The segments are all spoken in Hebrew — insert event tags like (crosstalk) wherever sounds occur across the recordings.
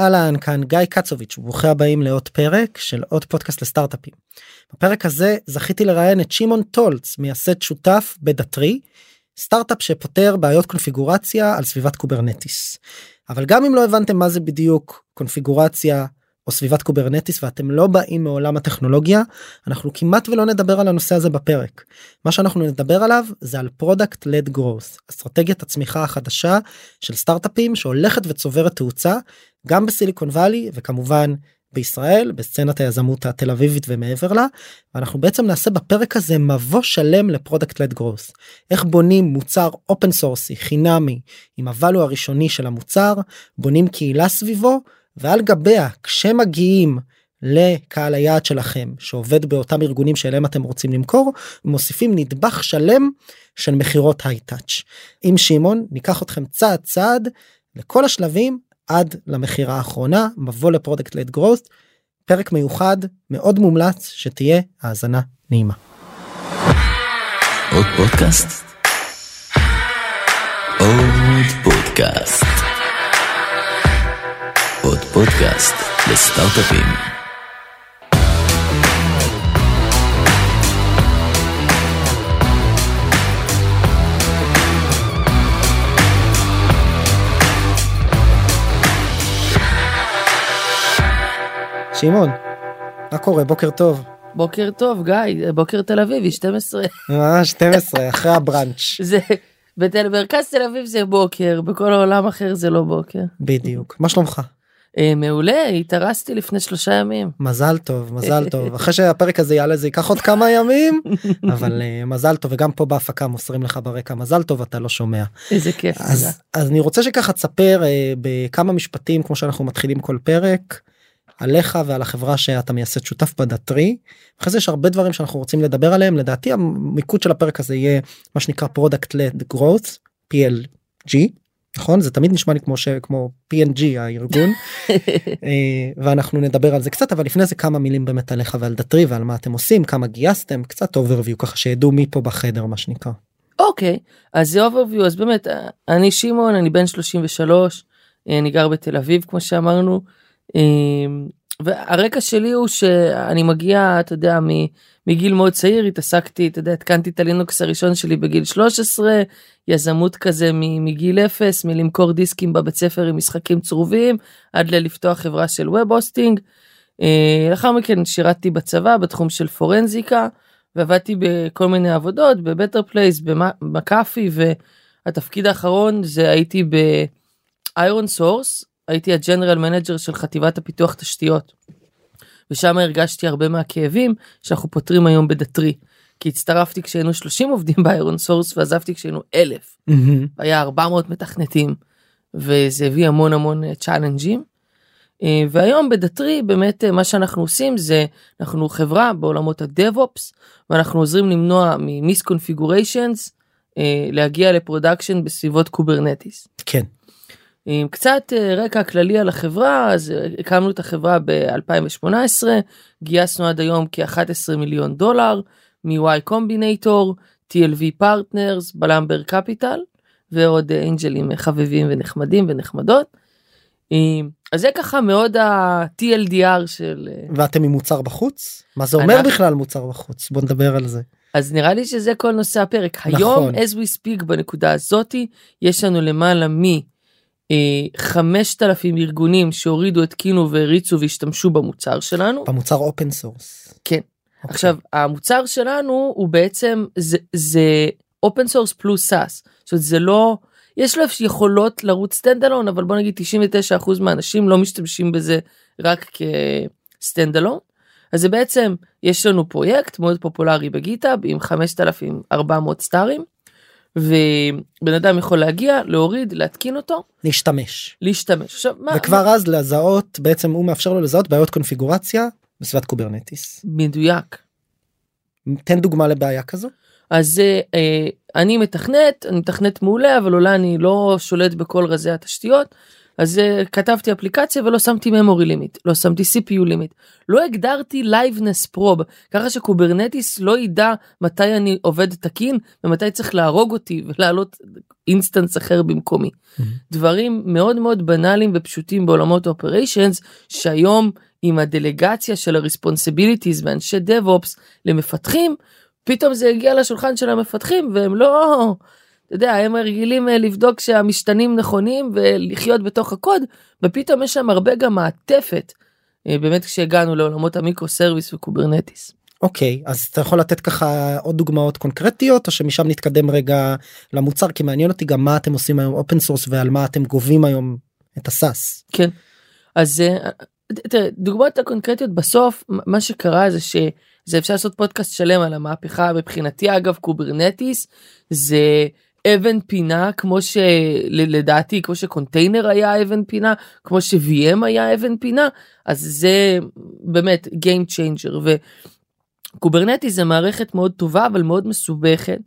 אהלן, כאן גיא קצוביץ', ברוכים הבאים לעוד פרק של עוד פודקאסט לסטארט-אפים. בפרק הזה זכיתי לראיין את שמעון טולץ, מייסד שותף ב-Datree, סטארט-אפ שפותר בעיות קונפיגורציה על סביבת Kubernetes. אבל גם אם לא הבנתם מה זה בדיוק קונפיגורציה או סביבת Kubernetes ואתם לא באים מעולם הטכנולוגיה אנחנו כמעט ולא נדבר על הנושא הזה בפרק. מה שאנחנו נדבר עליו זה על product led growth אסטרטגיית הצמיחה החדשה של סטארט-אפים שהולכת וצוברת תאוצה גם בסיליקון וואלי וכמובן בישראל בסצנת היזמות התל אביבית ומעבר לה ואנחנו בעצם נעשה בפרק הזה מבוא שלם ל-product led growth איך בונים מוצר open source-י חינמי עם ה-value הראשוני של המוצר בונים קהילה סביבו ועל גביה כשמגיעים לקהל היעד שלכם שעובד באותם ארגונים שאליהם אתם רוצים למכור מוסיפים נדבך שלם של מכירות high touch. עם שמעון ניקח אתכם צעד צעד לכל השלבים עד למכירה האחרונה מבוא ל-product led growth פרק מיוחד מאוד מומלץ שתהיה האזנה נעימה. עוד פודקאסט? עוד פודקאסט. עוד פודקאסט לסטארט-אפים. שמעון, מה קורה? בוקר טוב. בוקר טוב גיא, בוקר תל אביבי 12. אה, 12 אחרי הבראנץ'. (laughs) זה בתל מרכז תל אביב זה בוקר, בכל העולם אחר זה לא בוקר. בדיוק. מה שלומך? אה, מעולה, התארסתי לפני שלושה ימים. מזל טוב, מזל טוב. אחרי שהפרק הזה יעלה זה ייקח עוד כמה ימים, (laughs) אבל אה, מזל טוב וגם פה בהפקה מוסרים לך ברקע מזל טוב אתה לא שומע. איזה כיף. אז, אז אני רוצה שככה תספר אה, בכמה משפטים כמו שאנחנו מתחילים כל פרק. עליך ועל החברה שאתה מייסד שותף ב-Datree. אחרי זה יש הרבה דברים שאנחנו רוצים לדבר עליהם לדעתי המיקוד של הפרק הזה יהיה מה שנקרא product led growth PLG נכון זה תמיד נשמע לי כמו שכמו PNG הארגון (laughs) אה, ואנחנו נדבר על זה קצת אבל לפני זה כמה מילים באמת עליך ועל Datree ועל מה אתם עושים כמה גייסתם קצת overview ככה שידעו מי פה בחדר מה שנקרא. אוקיי, אז זה overview, אז באמת, אני שמעון, אני בן 33, אני גר בתל אביב כמו שאמרנו. אמ, והרקע שלי הוא שאני מגיע אתה יודע מגיל מאוד צעיר התעסקתי אתה יודע התקנתי את הלינוקס הראשון שלי בגיל 13 יזמות כזה מגיל אפס מלמכור דיסקים בבית ספר עם משחקים צרובים עד ללפתוח חברה של web hosting. אה, לאחר מכן שירתתי בצבא בתחום של פורנזיקה ועבדתי בכל מיני עבודות ב-Better Place ב-McAfee והתפקיד האחרון זה הייתי ב-ironSource הייתי ה-general manager של חטיבת הפיתוח תשתיות. ושם הרגשתי הרבה מהכאבים שאנחנו פותרים היום ב-Datree. כי הצטרפתי כשהיינו 30 עובדים ב-ironSource ועזבתי כשהיינו אלף. Mm-hmm. היה 400 מתכנתים וזה הביא המון המון challenge-ים. אה, והיום ב-Datree באמת אה, מה שאנחנו עושים זה אנחנו חברה בעולמות ה-DevOps ואנחנו עוזרים למנוע מ-misconfigurations אה, להגיע ל-production בסביבות Kubernetes. כן. עם קצת אה, רקע כללי על החברה אז אה, הקמנו את החברה ב-2018 גייסנו עד היום כ-11 מיליון דולר מ-Y Combinator TLV Partners בלמבר Capital ועוד angel-ים חביבים ונחמדים ונחמדות. אז זה ככה מאוד ה-TLDR של אה, ואתם עם מוצר בחוץ מה זה אומר אנחנו... בכלל מוצר בחוץ בוא נדבר על זה. אז נראה לי שזה כל נושא הפרק נכון. היום as we speak בנקודה הזאתי יש לנו למעלה מ... 5,000 אה, ארגונים שהורידו, התקינו והריצו והשתמשו במוצר שלנו. במוצר open source. כן. Okay. אוקיי. עכשיו המוצר שלנו הוא בעצם זה זה open source פלוס SaaS. זאת אומרת זה לא יש לו יכולות לרוץ standalone אבל בוא נגיד 99% מהאנשים לא משתמשים בזה רק כ-standalone. אז זה בעצם יש לנו פרויקט מאוד פופולרי ב-GitHub עם 5,400 star-ים. ובן אדם יכול להגיע להוריד להתקין אותו. להשתמש. להשתמש. עכשיו מה וכבר מה... אז לזהות בעצם הוא מאפשר לו לזהות בעיות קונפיגורציה בסביבת Kubernetes. מדויק. תן דוגמה לבעיה כזו. אז אה, אני מתכנת אני מתכנת מעולה אבל אולי אני לא שולט בכל רזי התשתיות אז uh, כתבתי אפליקציה ולא שמתי memory limit, לא שמתי CPU limit, לא הגדרתי liveness probe, ככה ש-Kubernetes לא ידע מתי אני עובד תקין ומתי צריך להרוג אותי ולהעלות instance אחר במקומי. Mhm. דברים מאוד מאוד בנאליים ופשוטים בעולמות operations שהיום עם הדלגציה של ה-responsibilities ואנשי DevOps למפתחים, פתאום זה הגיע לשולחן של המפתחים והם לא, אתה יודע, הם רגילים אה, לבדוק שהמשתנים נכונים ולחיות בתוך הקוד, ופתאום יש שם הרבה גם מעטפת, אה, באמת כשהגענו לעולמות ה micro service ו Kubernetes. אוקיי אז אתה יכול לתת ככה עוד דוגמאות קונקרטיות או שמשם נתקדם רגע למוצר כי מעניין אותי גם מה אתם עושים היום open source ועל מה אתם גובים היום את ה SaaS. כן. אז אה, תראה, דוגמאות הקונקרטיות בסוף מה שקרה זה שזה אפשר לעשות פודקאסט שלם על המהפכה מבחינתי אגב Kubernetes זה אבן פינה כמו שלדעתי כמו שקונטיינר היה אבן פינה כמו ש-VM היה אבן פינה אז זה באמת Game Changer ו Kubernetes זה מערכת מאוד טובה אבל מאוד מסובכת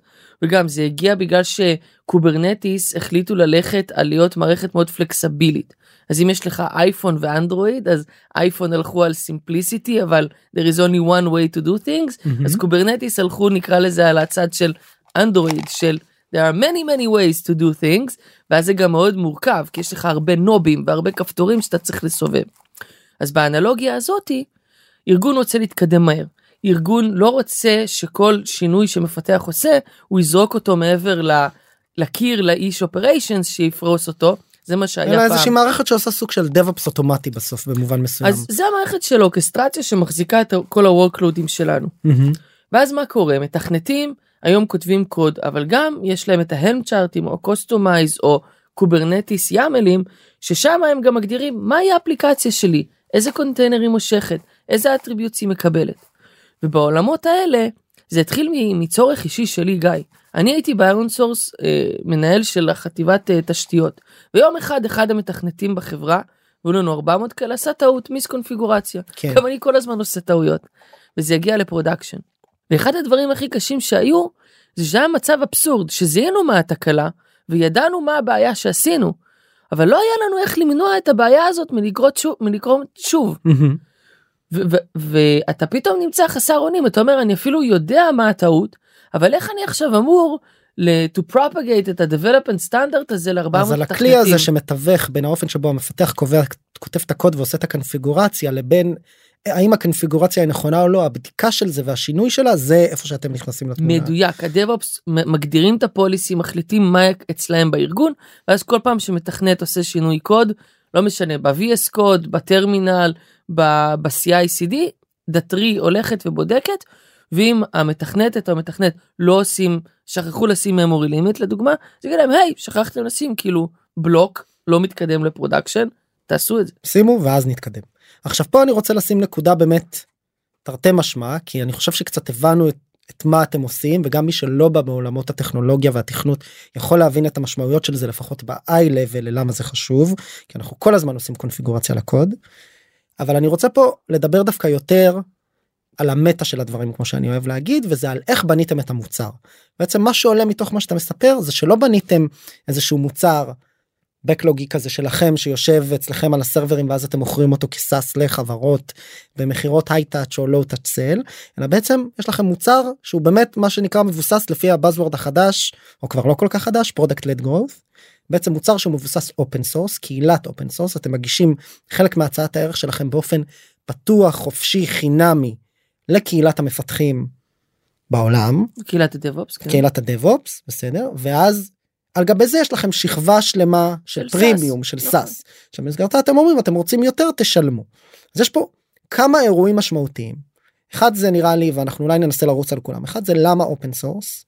וגם זה הגיע בגלל ש Kubernetes החליטו ללכת על להיות מערכת מאוד flexible-ית. אז אם יש לך אייפון ואנדרואיד אז אייפון הלכו על simplicity אבל there is only one way to do things מהמם. אז Kubernetes הלכו נקרא לזה על הצד של אנדרואיד של there are many many ways to do things ואז זה גם מאוד מורכב כי יש לך הרבה נובים והרבה כפתורים שאתה צריך לסובב. אז באנלוגיה הזאתי ארגון רוצה להתקדם מהר. ארגון לא רוצה שכל שינוי שמפתח עושה הוא יזרוק אותו מעבר לקיר לאיש אופריישנס שיפרוס אותו זה מה שהיה אלא פעם. איזושהי מערכת שעושה סוג של DevOps אוטומטי בסוף במובן מסוים. אז זה המערכת של אורקסטרציה שמחזיקה את כל ה-workloadים שלנו. מהמם. ואז מה קורה מתכנתים היום כותבים קוד אבל גם יש להם את ה Helm chart-ים או Kustomize או Kubernetes YAML-ים ששם הם גם מגדירים מהי האפליקציה שלי איזה קונטיינר היא מושכת איזה attributes היא מקבלת. ובעולמות האלה זה התחיל מצורך אישי שלי גיא. אני הייתי ב ironSource אה, מנהל של החטיבת אה, תשתיות ויום אחד אחד המתכנתים בחברה היו לנו 400 כאלה עשה טעות misconfiguration כן. גם אני כל הזמן עושה טעויות וזה הגיע ל production. ואחד הדברים הכי קשים שהיו זה שהיה מצב אבסורד שזיהינו מה התקלה וידענו מה הבעיה שעשינו אבל לא היה לנו איך למנוע את הבעיה הזאת מלקרות שוב, מלקרות שוב. ואתה פתאום נמצא חסר אונים אתה אומר אני אפילו יודע מה הטעות אבל איך אני עכשיו אמור to propagate את ה-development standard הזה ל-400 אז על הכלי הזה שמתווך בין האופן שבו המפתח קובע כותב את הקוד ועושה את הקונפיגורציה לבין האם הקונפיגורציה היא נכונה או לא הבדיקה של זה והשינוי שלה זה איפה שאתם נכנסים לתמונה. מדויק הדאב-אופס מגדירים את הפוליסי מחליטים מה אצלהם בארגון ואז כל פעם שמתכנת עושה שינוי קוד לא משנה ב-VS קוד בטרמינל ב-CI/CD דטרי הולכת ובודקת ואם המתכנתת או המתכנת לא עושים שכחו לשים memory limit לדוגמה זה יגיד להם היי שכחתם לשים כאילו בלוק לא מתקדם ל production תעשו את זה. שימו ואז נתקדם. עכשיו פה אני רוצה לשים נקודה באמת תרתי משמע כי אני חושב שקצת הבנו את, את מה אתם עושים וגם מי שלא בא בעולמות הטכנולוגיה והתכנות יכול להבין את המשמעויות של זה לפחות ב-high level למה זה חשוב כי אנחנו כל הזמן עושים קונפיגורציה לקוד. אבל אני רוצה פה לדבר דווקא יותר על המטה של הדברים כמו שאני אוהב להגיד וזה על איך בניתם את המוצר. בעצם מה שעולה מתוך מה שאתה מספר זה שלא בניתם איזשהו מוצר backlog-י כזה שלכם שיושב אצלכם על ה server-ים ואז אתם מוכרים אותו כ SaaS לחברות במכירות high touch או low touch sale אלא בעצם יש לכם מוצר שהוא באמת מה שנקרא מבוסס לפי ה buzzword החדש או כבר לא כל כך חדש product led growth. בעצם מוצר שהוא מבוסס open source קהילת open source אתם מגישים חלק מהצעת הערך שלכם באופן פתוח חופשי חינמי לקהילת המפתחים בעולם קהילת ה DevOps. כן. קהילת ה DevOps בסדר ואז על גבי זה יש לכם שכבה שלמה של, של premium SaaS, של נכון. SaaS שבמסגרתה אתם אומרים אתם רוצים יותר תשלמו. אז יש פה כמה אירועים משמעותיים. אחד זה נראה לי ואנחנו אולי ננסה לרוץ על כולם אחד זה למה open source.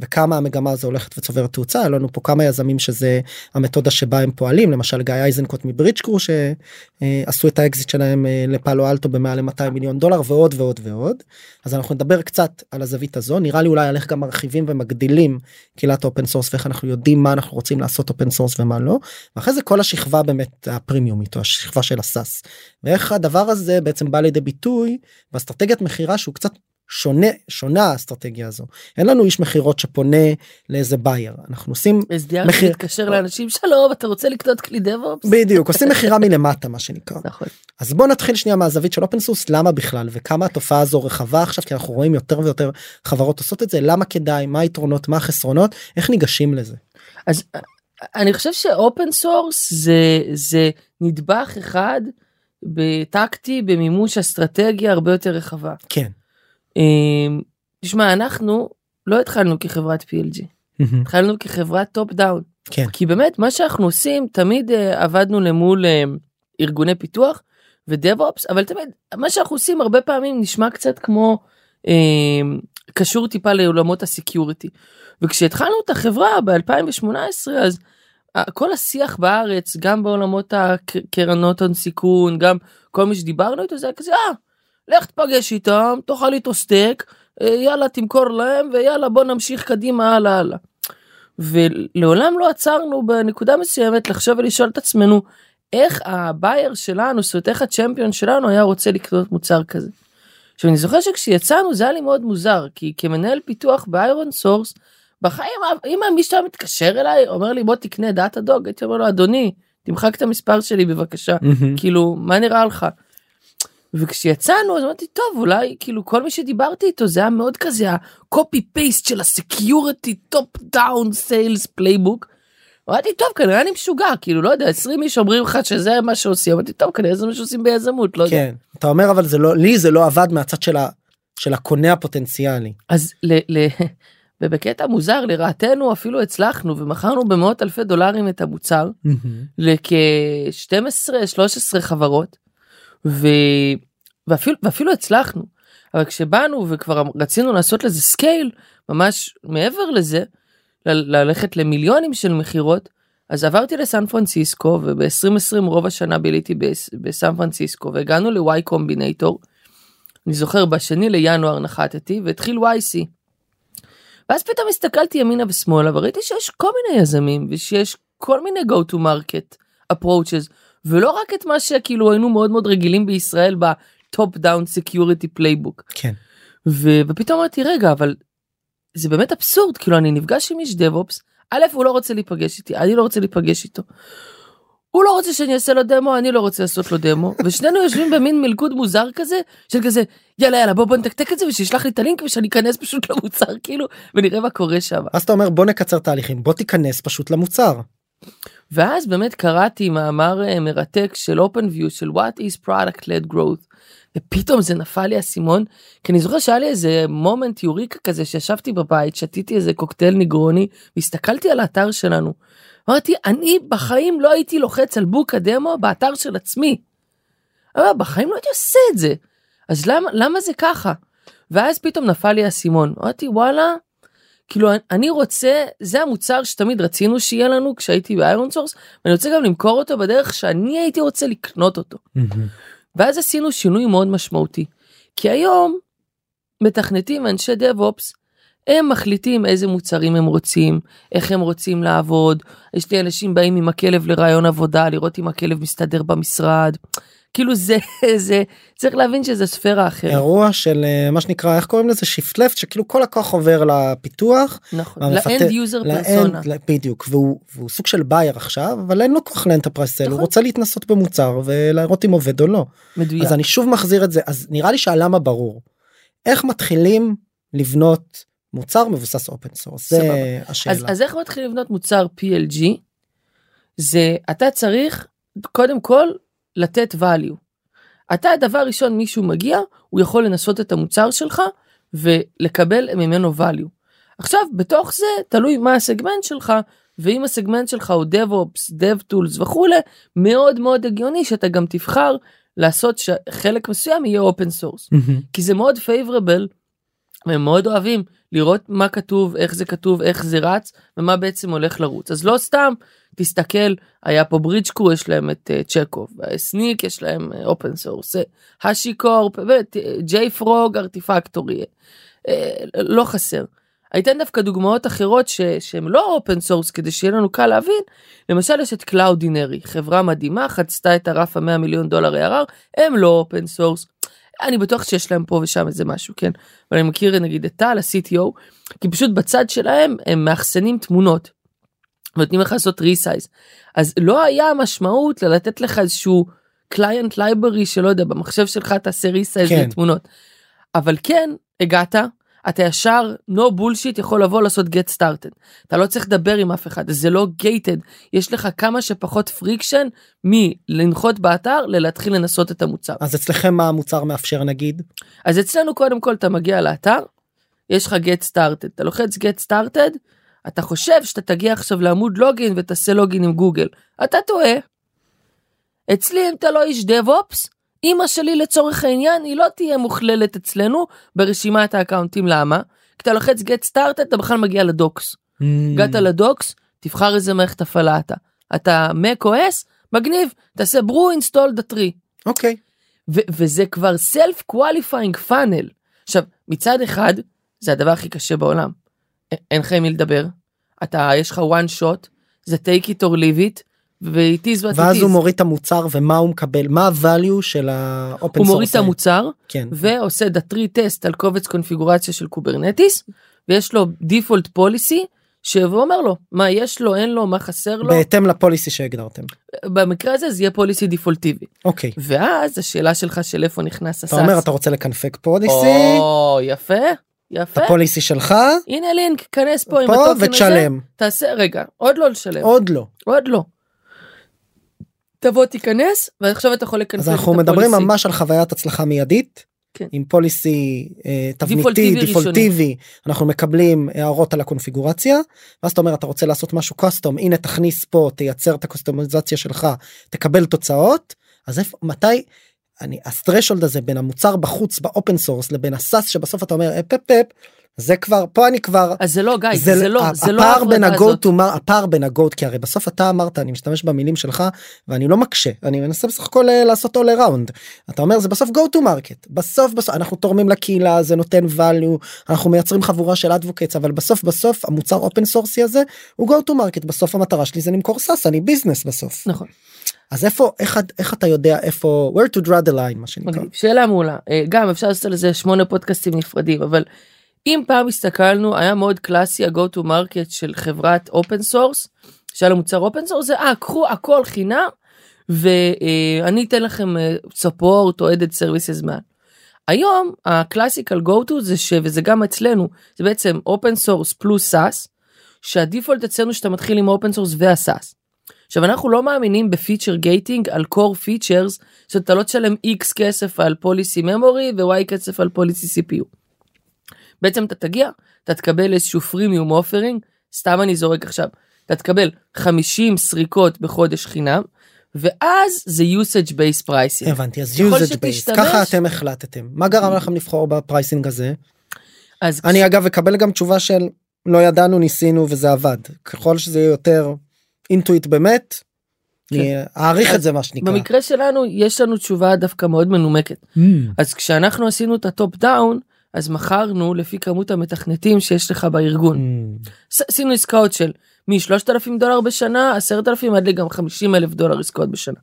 וכמה המגמה הזו הולכת וצוברת תאוצה היה לנו פה כמה יזמים שזה המתודה שבה הם פועלים למשל גיא אייזנקוט מ Bridgecrew שעשו את האקזיט שלהם אה, ל Palo Alto במעל ל-200 מיליון דולר ועוד ועוד ועוד. אז אנחנו נדבר קצת על הזווית הזו. נראה לי אולי על איך גם מרחיבים ומגדילים קהילת open source ואיך אנחנו יודעים מה אנחנו רוצים לעשות open source ומה לא. ואחרי זה כל השכבה באמת ה premium-ית או השכבה של ה SaaS ואיך הדבר הזה בעצם בא לידי ביטוי באסטרטגיית מכירה שהוא קצת שונה שונה האסטרטגיה הזו אין לנו איש מכירות שפונה לאיזה buyer אנחנו עושים מחיר- מתקשר לאנשים שלום אתה רוצה לקנות כלי DevOps? בדיוק עושים מכירה מלמטה מה שנקרא נכון. אז בוא נתחיל שנייה מהזווית של open source למה בכלל וכמה התופעה הזו רחבה עכשיו כי אנחנו רואים יותר ויותר חברות עושות את זה למה כדאי מה היתרונות מה החסרונות איך ניגשים לזה. אז אני חושב ש open source זה זה נדבך אחד בטקטי במימוש אסטרטגיה הרבה יותר רחבה. כן. אמ, תשמע אנחנו לא התחלנו כחברת PLG התחלנו כחברת top down כן. כי באמת מה שאנחנו עושים תמיד אה, עבדנו למול אה, ארגוני פיתוח ו DevOps אבל תמיד מה שאנחנו עושים הרבה פעמים נשמע קצת כמו אה, קשור טיפה לעולמות ה security וכשהתחלנו את החברה ב2018 אז כל השיח בארץ גם בעולמות הקרנות הון סיכון גם כל מי שדיברנו איתו זה היה כזה אה לך תפגש איתם תאכל איתו סטייק אה, יאללה תמכור להם ויאללה בוא נמשיך קדימה הלאה הלאה. ולעולם לא עצרנו בנקודה מסוימת לחשוב ולשאול את עצמנו איך ה buyer שלנו זאת אומרת איך ה champion שלנו היה רוצה לקנות מוצר כזה. עכשיו אני זוכר שכשיצאנו זה היה לי מאוד מוזר כי כמנהל פיתוח ב ironSource בחיים אם מישהו היה מתקשר אליי אומר לי בוא תקנה Datadog הייתי אומר לו אדוני תמחק את המספר שלי בבקשה כאילו מה נראה לך. וכשיצאנו אז אמרתי טוב אולי כאילו כל מי שדיברתי איתו זה היה מאוד כזה ה copy paste של ה security top down sales playbook. אמרתי טוב כנראה אני משוגע כאילו לא יודע 20 איש אומרים לך שזה מה שעושים אמרתי טוב כנראה זה מה שעושים ביזמות לא יודע. כן. אתה אומר אבל זה לא לי זה לא עבד מהצד של ה... של הקונה הפוטנציאלי. אז ל, ל, (laughs) ובקטע מוזר לרעתנו אפילו הצלחנו ומכרנו במאות אלפי דולרים את המוצר לכ-12 13 חברות ו... ואפילו, ואפילו הצלחנו אבל כשבאנו וכבר רצינו לעשות לזה scale ממש מעבר לזה ל- ללכת למיליונים של מכירות אז עברתי לסן פרנסיסקו וב-2020 רוב השנה ביליתי בס- בסן פרנסיסקו והגענו ל-Y Combinator. אני זוכר בשני לינואר נחתתי והתחיל YC. ואז פתאום הסתכלתי ימינה ושמאלה וראיתי שיש כל מיני יזמים ושיש כל מיני go to market approaches ולא רק את מה שכאילו היינו מאוד מאוד רגילים בישראל ב top down security playbook. כן. ו- ופתאום אמרתי רגע אבל זה באמת אבסורד כאילו אני נפגש עם איש דב-אופס א' הוא לא רוצה להיפגש איתי אני לא רוצה להיפגש איתו. הוא לא רוצה שאני אעשה לו דמו אני לא רוצה לעשות לו דמו (laughs) ושנינו יושבים במין מלכוד מוזר כזה של כזה יאללה יאללה בוא בוא נתקתק את זה ושישלח לי את הלינק ושאני אכנס פשוט למוצר כאילו ונראה מה קורה שם. אז אתה אומר בוא נקצר תהליכים בוא תיכנס פשוט למוצר. ואז באמת קראתי מאמר אה, מרתק של OpenView של What is Product Led Growth. ופתאום זה נפל לי האסימון כי אני זוכר שהיה לי איזה moment eureka כזה שישבתי בבית שתיתי איזה קוקטייל ניגרוני והסתכלתי על האתר שלנו. אמרתי אני בחיים לא הייתי לוחץ על book a demo באתר של עצמי. אבל בחיים לא הייתי עושה את זה אז למה למה זה ככה. ואז פתאום נפל לי האסימון אמרתי וואלה כאילו אני רוצה זה המוצר שתמיד רצינו שיהיה לנו כשהייתי ב ironSource ואני רוצה גם למכור אותו בדרך שאני הייתי רוצה לקנות אותו. ואז עשינו שינוי מאוד משמעותי. כי היום מתכנתים אנשי DevOps הם מחליטים איזה מוצרים הם רוצים איך הם רוצים לעבוד. יש לי אנשים באים עם הכלב לרעיון עבודה לראות אם הכלב מסתדר במשרד כאילו זה (laughs) זה צריך להבין שזה ספירה אחרת אירוע של אה, מה שנקרא איך קוראים לזה shift left שכאילו כל הכוח עובר לפיתוח. נכון ל end user persona בדיוק והוא, והוא סוג של buyer עכשיו אבל אין לו כוח ל enterprise sale הוא נכון. רוצה להתנסות במוצר ולראות אם עובד או לא. מדויק אז אני שוב מחזיר את זה אז נראה לי שהלמה ברור. איך מתחילים לבנות מוצר מבוסס open source זה. השאלה. אז, אז איך מתחילים לבנות מוצר PLG? זה אתה צריך קודם כל לתת value. אתה דבר ראשון מישהו מגיע הוא יכול לנסות את המוצר שלך ולקבל ממנו value. עכשיו בתוך זה תלוי מה הסגמנט שלך ואם הסגמנט שלך הוא DevOps, DevTools וכולי מאוד מאוד הגיוני שאתה גם תבחר לעשות שחלק מסוים יהיה open source. מהמם. כי זה מאוד favorable והם מאוד אוהבים לראות מה כתוב איך זה כתוב איך זה רץ ומה בעצם הולך לרוץ אז לא סתם תסתכל היה פה Bridgecrew יש להם את אה, Checkov Snyk יש להם open source HashiCorp JFrog Artifactory אה, לא חסר. אני אתן דווקא דוגמאות אחרות ש, שהם לא open source כדי שיהיה לנו קל להבין למשל יש את Cloudinary חברה מדהימה חצתה את הרף המאה מיליון דולר ARR הם לא open source אני בטוח שיש להם פה ושם איזה משהו כן אבל אני מכיר נגיד את טל ה-CTO כי פשוט בצד שלהם הם מאחסנים תמונות. נותנים לך לעשות resize אז לא היה משמעות ללתת לך איזשהו client library שלא יודע במחשב שלך תעשה resize כן. לתמונות. אבל כן הגעת אתה ישר no bullshit יכול לבוא לעשות get started אתה לא צריך לדבר עם אף אחד זה לא gated יש לך כמה שפחות friction מלנחות באתר ללהתחיל לנסות את המוצר. אז אצלכם מה המוצר מאפשר נגיד? אז אצלנו קודם כל אתה מגיע לאתר, יש לך get started, אתה לוחץ get started, אתה חושב שאתה תגיע עכשיו לעמוד login ותעשה login עם גוגל. אתה טועה. אצלי אם אתה לא איש DevOps, אמא שלי לצורך העניין היא לא תהיה מוכללת אצלנו ברשימת האקאונטים למה? כי אתה לוחץ get started אתה בכלל מגיע לדוקס. הגעת לדוקס, תבחר איזה מערכת הפעלה אתה. אתה Mac OS, מגניב, תעשה ברו install the tree. אוקיי. וזה כבר self qualifying funnel. עכשיו מצד אחד זה הדבר הכי קשה בעולם. אין לך עם מי לדבר. אתה יש לך one shot זה take it or leave it ואז. הוא מוריד את המוצר ומה הוא מקבל מה ה value של ה open הוא מוריד את המוצר כן. ועושה את ה Datree test על קובץ קונפיגורציה של Kubernetes ויש לו default policy שאומר לו מה יש לו אין לו מה חסר לו בהתאם ל policy שהגדרתם. במקרה הזה זה יהיה policy דיפולטיבי אוקיי. ואז השאלה שלך של איפה נכנס אתה אומר ה SaaS. אתה רוצה לקנפג policy או יפה את יפה ה policy שלך הנה לינק כנס פה עם פה ה token הזה ותשלם תעשה רגע עוד לא לשלם עוד לא עוד לא. תבוא תיכנס ועכשיו אתה יכול להיכנס אז אנחנו מדברים ממש על חוויית הצלחה מיידית. כן. עם policy אה, תבניתי דיפולטיבי דיפולטיבי אנחנו מקבלים הערות על הקונפיגורציה ואז אתה אומר אתה רוצה לעשות משהו custom הנה תכניס פה תייצר את הקוסטומיזציה שלך תקבל תוצאות אז איפה מתי אני ה threshold הזה בין המוצר בחוץ ב open source לבין ה SaaS שבסוף אתה אומר אפ אפ אפ זה כבר פה אני כבר אז זה לא גיא זה לא זה לא הפער בין to mar- הפער בין ה-go כי הרי בסוף אתה אמרת אני משתמש במילים שלך ואני לא מקשה אני מנסה בסך הכל אה, לעשות all around אתה אומר זה בסוף go to market בסוף בסוף אנחנו תורמים לקהילה זה נותן value אנחנו מייצרים חבורה של advocates אבל בסוף בסוף המוצר open source י הזה הוא go to market בסוף המטרה שלי זה למכור SaaS אני business בסוף נכון. אז איפה איך איך אתה יודע איפה where to draw the line מה שנקרא. מגניב. שאלה מעולה אה, גם אפשר לעשות על זה שמונה פודקאסטים נפרדים אבל אם פעם הסתכלנו היה מאוד קלאסי ה-go to market של חברת open source שהיה לה מוצר open source זה אה קחו הכל חינם ואני אתן לכם support או added services מעל. היום ה classical go to זה ש וזה גם אצלנו זה בעצם open source פלוס SaaS שה default אצלנו שאתה מתחיל עם open source וה SaaS. עכשיו אנחנו לא מאמינים ב feature gating על core features שאתה לא תשלם x כסף על policy memory ו-y כסף על policy cpu. בעצם אתה תגיע אתה תקבל איזשהו freemium offering סתם אני זורק עכשיו אתה תקבל 50 סריקות בחודש חינם ואז זה usage based pricing. הבנתי אז usage based ככה אתם החלטתם מה גרם לכם לבחור ב pricing הזה. אז אני אגב אקבל גם תשובה של לא ידענו ניסינו וזה עבד ככל שזה יהיה יותר אינטואיט באמת. אני אעריך את זה מה שנקרא. במקרה שלנו יש לנו תשובה דווקא מאוד מנומקת. Mm. אז כשאנחנו עשינו את ה top down אז מכרנו לפי כמות המתכנתים שיש לך בארגון. Mm. עשינו עסקאות של מ-3,000 דולר בשנה 10,000 עד גם 50 אלף דולר עסקאות בשנה.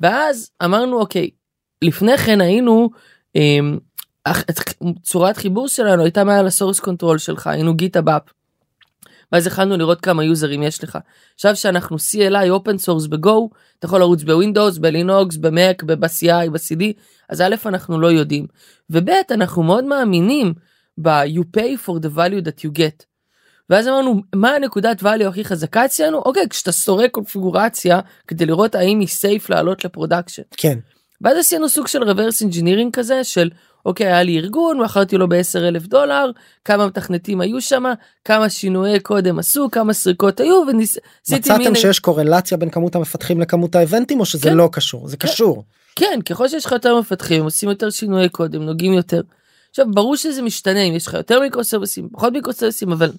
ואז אמרנו אוקיי לפני כן היינו אמ, צורת חיבור שלנו הייתה מעל ה source control שלך היינו GitHub App. ואז יכלנו לראות כמה יוזרים יש לך. עכשיו שאנחנו CLI open source ב Go אתה יכול לרוץ ב Windows ב Linux ב Mac ב-CI ב-CD אז א' אנחנו לא יודעים וב' אנחנו מאוד מאמינים ב-you pay for the value that you get. ואז אמרנו מה הנקודת value הכי חזקה אצלנו אוקיי כשאתה סורק קונפיגורציה כדי לראות האם היא safe לעלות ל production. כן. ואז עשינו סוג של reverse engineering כזה של אוקיי היה לי ארגון מכרתי לו ב-10 אלף דולר כמה מתכנתים היו שם כמה שינויי קוד הם עשו כמה סריקות היו ועשיתי מצאתם שיש קורלציה בין כמות המפתחים לכמות האבנטים או שזה כן. לא קשור זה קשור. כן ככל שיש לך יותר מפתחים עושים יותר שינויי קוד הם נוגעים יותר. עכשיו ברור שזה משתנה אם יש לך יותר מיקרוסרוויסים פחות מיקרוסרוויסים אבל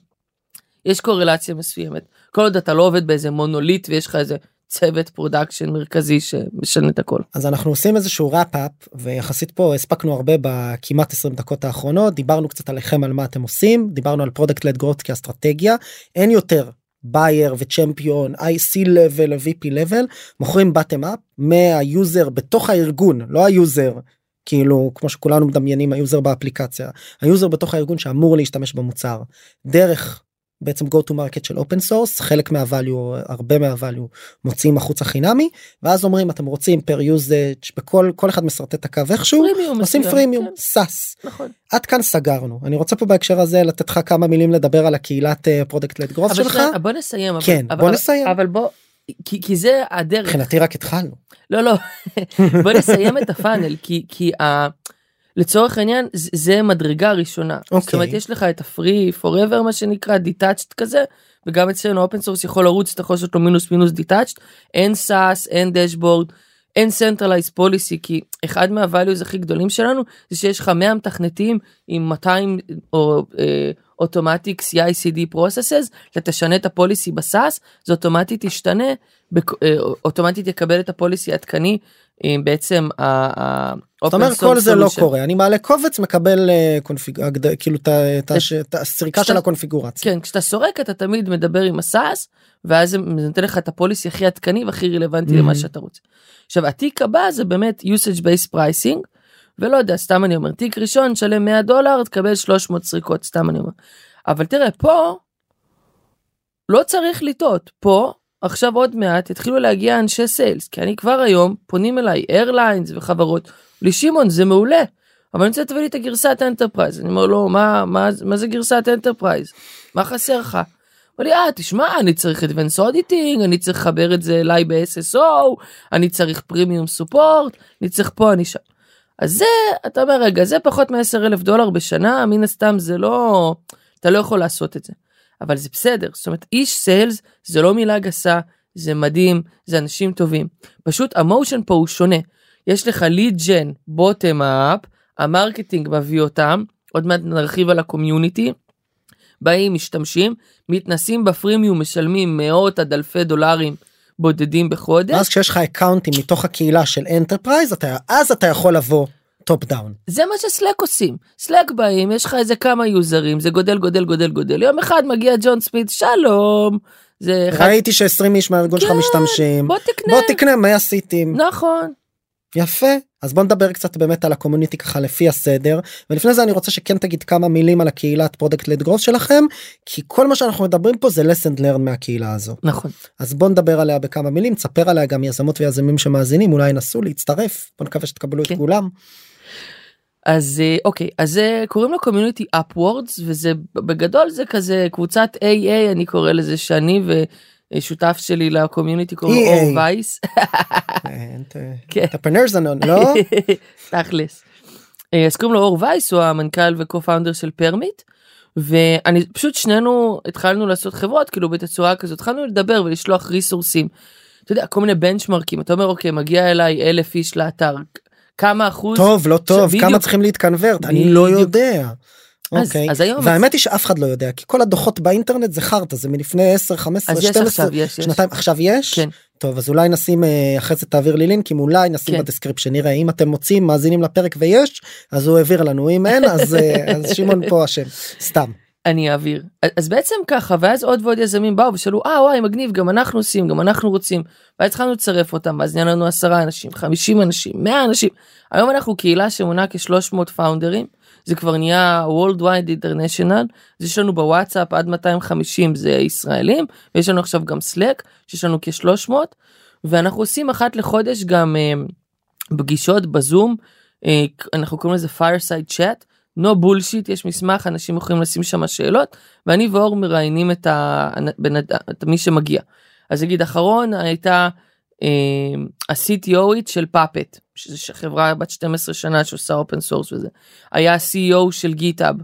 יש קורלציה מסוימת כל עוד אתה לא עובד באיזה מונוליט ויש לך איזה צוות production מרכזי שמשנה את הכל. אז אנחנו עושים איזשהו wrap-up ויחסית פה הספקנו הרבה בכמעט 20 דקות האחרונות דיברנו קצת עליכם על מה אתם עושים דיברנו על product led growth כאסטרטגיה אין יותר buyer ו champion IC level ו-VP level מוכרים bottom up מהיוזר בתוך הארגון לא היוזר כאילו כמו שכולנו מדמיינים היוזר באפליקציה היוזר בתוך הארגון שאמור להשתמש במוצר דרך בעצם go to market של open source חלק מה value הרבה מה value מוציאים החוצה חינמי ואז אומרים אתם רוצים per usage בכל כל אחד משרטט את הקו איכשהו עושים freemium כן, SaaS נכון. עד כאן סגרנו אני רוצה פה בהקשר הזה לתת לך כמה מילים לדבר על הקהילת product led growth אבל שלך שנייה, בוא נסיים. אבל- כן, אבל- בוא נסיים. אבל בוא, כי כי זה הדרך. מבחינתי רק התחלנו. לא לא (laughs) בוא נסיים את ה funnel כי כי. לצורך העניין זה, מדרגה ראשונה. זאת אוקיי. אומרת יש לך את ה free forever מה שנקרא detached כזה וגם אצלנו open source יכול לרוץ אתה יכול לעשות לו מינוס מינוס detached אין SaaS אין dashboard אין centralized policy כי אחד מה values הכי גדולים שלנו זה שיש לך 100 מתכנתים עם 200 או אוטומטיק CI/CD processes אתה תשנה את הפוליסי בסאס זה אוטומטית ישתנה אה, אוטומטית יקבל את הפוליסי העדכני אה, בעצם ה- זאת אומרת כל זה לא. קורה אני מעלה קובץ מקבל אה, קונפיג כאילו את הסריקה של הקונפיגורציה. כן כשאתה סורק אתה תמיד מדבר עם הסאס ואז זה נותן לך את הפוליסי הכי עדכני והכי רלוונטי למה. שאתה רוצה. עכשיו התיק הבא זה באמת usage based pricing ולא יודע סתם אני אומר tier ראשון שלם 100 דולר תקבל 300 סריקות סתם אני אומר. אבל תראה פה לא צריך לטעות פה עכשיו עוד מעט יתחילו להגיע אנשי sales כי אני כבר היום פונים אליי airlines וחברות לי שמעון זה מעולה אבל אני רוצה שתביא לי את הגרסת enterprise אני אומר לו מה מה מה זה גרסת enterprise מה חסר לך. הוא לי אה תשמע אני צריך advanced auditing אני צריך לחבר את זה אליי ב-SSO אני צריך premium support אני צריך פה אני שם. אז זה אתה אומר רגע זה פחות מ-10 אלף דולר בשנה מן הסתם זה לא אתה לא יכול לעשות את זה. אבל זה בסדר. זאת אומרת איש sales זה לא מילה גסה זה מדהים זה אנשים טובים. פשוט ה motion פה הוא שונה. יש לך lead gen bottom up ה marketing מביא אותם עוד מעט נרחיב על ה community. באים משתמשים מתנסים ב freemium משלמים מאות עד אלפי דולרים בודדים בחודש. אז כשיש לך אקאונטים מתוך הקהילה של enterprise אתה אז אתה יכול לבוא top down. זה מה ש Slack עושים Slack באים יש לך איזה כמה יוזרים זה גודל גודל גודל גודל יום אחד מגיע ג'ון סמית שלום זה ראיתי ש-20 איש מהארגון שלך כן, משתמשים. בוא תקנה בוא תקנה 100 סיטים. נכון יפה אז בוא נדבר קצת באמת על ה community ככה לפי הסדר ולפני זה אני רוצה שכן תגיד כמה מילים על הקהילת product led growth שלכם כי כל מה שאנחנו מדברים פה זה lesson learn מהקהילה הזו נכון אז בוא נדבר עליה בכמה מילים תספר עליה גם יזמות ויזמים שמאזינים אולי ינסו להצטרף בוא נקווה שתקבלו כן. את כולם. אז אה, אוקיי אז קוראים לו community upwards וזה בגדול זה כזה קבוצת AA אני קורא לזה שאני ושותף שלי ל community קוראים לו. אור וייס. entrepreneurs לא (laughs) תכלס. אה, אז קוראים לו אור וייס הוא המנכ"ל ו co-founder של Permit. ואני פשוט שנינו התחלנו לעשות חברות כאילו בתצורה כזאת התחלנו לדבר ולשלוח ריסורסים. אתה יודע כל מיני בנצ'מרקים אתה אומר אוקיי מגיע אליי אלף איש לאתר כמה אחוז טוב לא טוב בדיוק. כמה צריכים להתקנברט אני לא. יודע. אוקיי. אז היום- והאמת היא שאף אחד לא יודע כי כל הדוחות באינטרנט זה חרטא זה מלפני 10 15 אז יש 12 עכשיו יש יש. שנתיים עכשיו יש כן. טוב אז אולי נשים אה, אחרי זה תעביר לי לינקים אולי נשים כן. ב description נראה אם אתם מוצאים מאזינים לפרק ויש אז הוא העביר לנו אם אין אז אה, אז שמעון פה אשם סתם. אני אעביר. אז בעצם ככה ואז עוד ועוד יזמים באו ושאלו אה וואי מגניב גם אנחנו עושים גם אנחנו רוצים. ואז התחלנו לצרף אותם ואז נהיה לנו עשרה אנשים 50 אנשים 100 אנשים. היום אנחנו קהילה שמונה כ-300 פאונדרים זה כבר נהיה Worldwide International. אז יש לנו בוואטסאפ עד 250 זה ישראלים ויש לנו עכשיו גם סלק שיש לנו כ-300 ואנחנו עושים אחת לחודש גם אה, פגישות בזום אה, אנחנו קוראים לזה fireside chat no bullshit יש מסמך אנשים יכולים לשים שם שאלות ואני ואור מראיינים את, ה... את מי שמגיע. אז נגיד אחרון הייתה אה, ה-CTOית של Puppet שזו חברה בת 12 שנה שעושה open source וזה. היה CEO של GitHub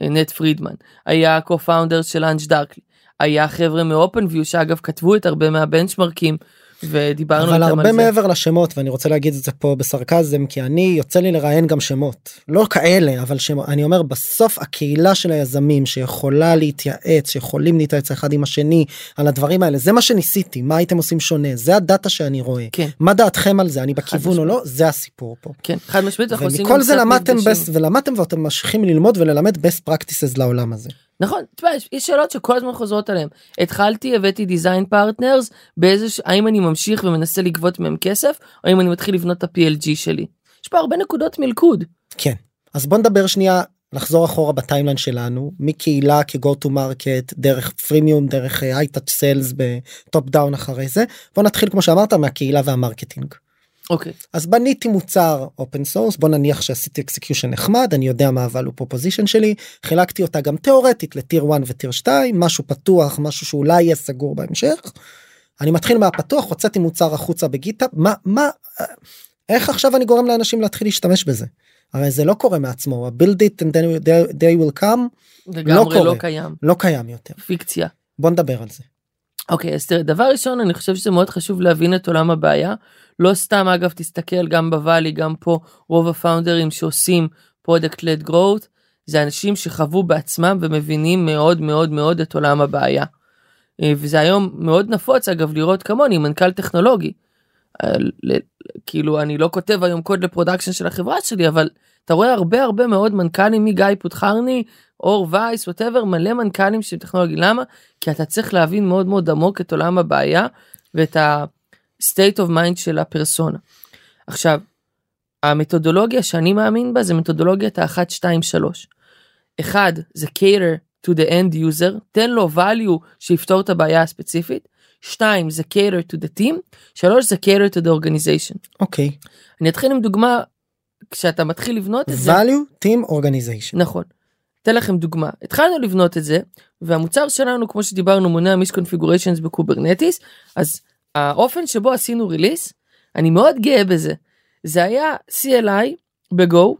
נט פרידמן. היה co-founder של LaunchDarkly היה חבר'ה מ OpenView שאגב כתבו את הרבה מהבנצ'מרקים ודיברנו אבל איתם הרבה על זה. מעבר לשמות ואני רוצה להגיד את זה פה בסרקזם כי אני יוצא לי לראיין גם שמות לא כאלה אבל שמות אני אומר בסוף הקהילה של היזמים שיכולה להתייעץ שיכולים להתייעץ אחד עם השני על הדברים האלה זה מה שניסיתי מה הייתם עושים שונה זה הדאטה שאני רואה כן. מה דעתכם על זה אני בכיוון או. לא זה הסיפור פה. כן חד משמעית אנחנו עושים גם ומכל זה למדתם best, ולמדתם ואתם ממשיכים ללמוד וללמד best practices לעולם הזה. נכון, יש, שאלות שכל הזמן חוזרות עליהן. התחלתי, הבאתי design partners, באיזה, האם אני ממשיך ומנסה לגבות מהם כסף, או האם אני מתחיל לבנות את ה-PLG שלי. יש פה הרבה נקודות מלכוד. כן אז בוא נדבר שנייה לחזור אחורה ב timeline שלנו מקהילה כ-go to market דרך freemium דרך touch sales ב top down אחרי זה בוא נתחיל כמו שאמרת מהקהילה וה marketing. אוקיי. אז בניתי מוצר open source בוא נניח שעשיתי execution נחמד אני יודע מה ה value proposition שלי חילקתי אותה גם תאורטית לטיר 1 וטיר 2 משהו פתוח משהו שאולי יהיה סגור בהמשך. אני מתחיל מהפתוח הוצאתי מוצר החוצה בגיטה מה מה איך עכשיו אני גורם לאנשים להתחיל להשתמש בזה. הרי זה לא קורה מעצמו build it and then they, will come לגמרי לא, קורה. קיים. לא קיים יותר פיקציה. בוא נדבר על זה. אוקיי אז תראה דבר ראשון אני חושב שזה מאוד חשוב להבין את עולם הבעיה לא סתם אגב תסתכל גם בוואלי גם פה רוב הפאונדרים שעושים product led growth זה אנשים שחוו בעצמם ומבינים מאוד מאוד מאוד את עולם הבעיה. אה, וזה היום מאוד נפוץ אגב לראות כמוני מנכ"ל טכנולוגי. אה, כאילו אני לא כותב היום קוד לפרודקשן של החברה שלי אבל אתה רואה הרבה הרבה מאוד מנכ"לים מגיא פודחרני אור וייס whatever מלא מנכ"לים של טכנולוגי למה כי אתה צריך להבין מאוד מאוד עמוק את עולם הבעיה ואת ה-state of mind של הפרסונה. עכשיו המתודולוגיה שאני מאמין בה זה מתודולוגיית ה-1 2 3. אחד זה cater to the end user תן לו value שיפתור את הבעיה הספציפית. שתיים זה cater to the team. שלוש זה cater to the organization. אוקיי אני אתחיל עם דוגמה כשאתה מתחיל לבנות את זה. value team organization. נכון. אתן לכם דוגמה התחלנו לבנות את זה והמוצר שלנו כמו שדיברנו מונע misconfigurations ב-Kubernetes אז האופן שבו עשינו release אני מאוד גאה בזה זה היה CLI ב-Go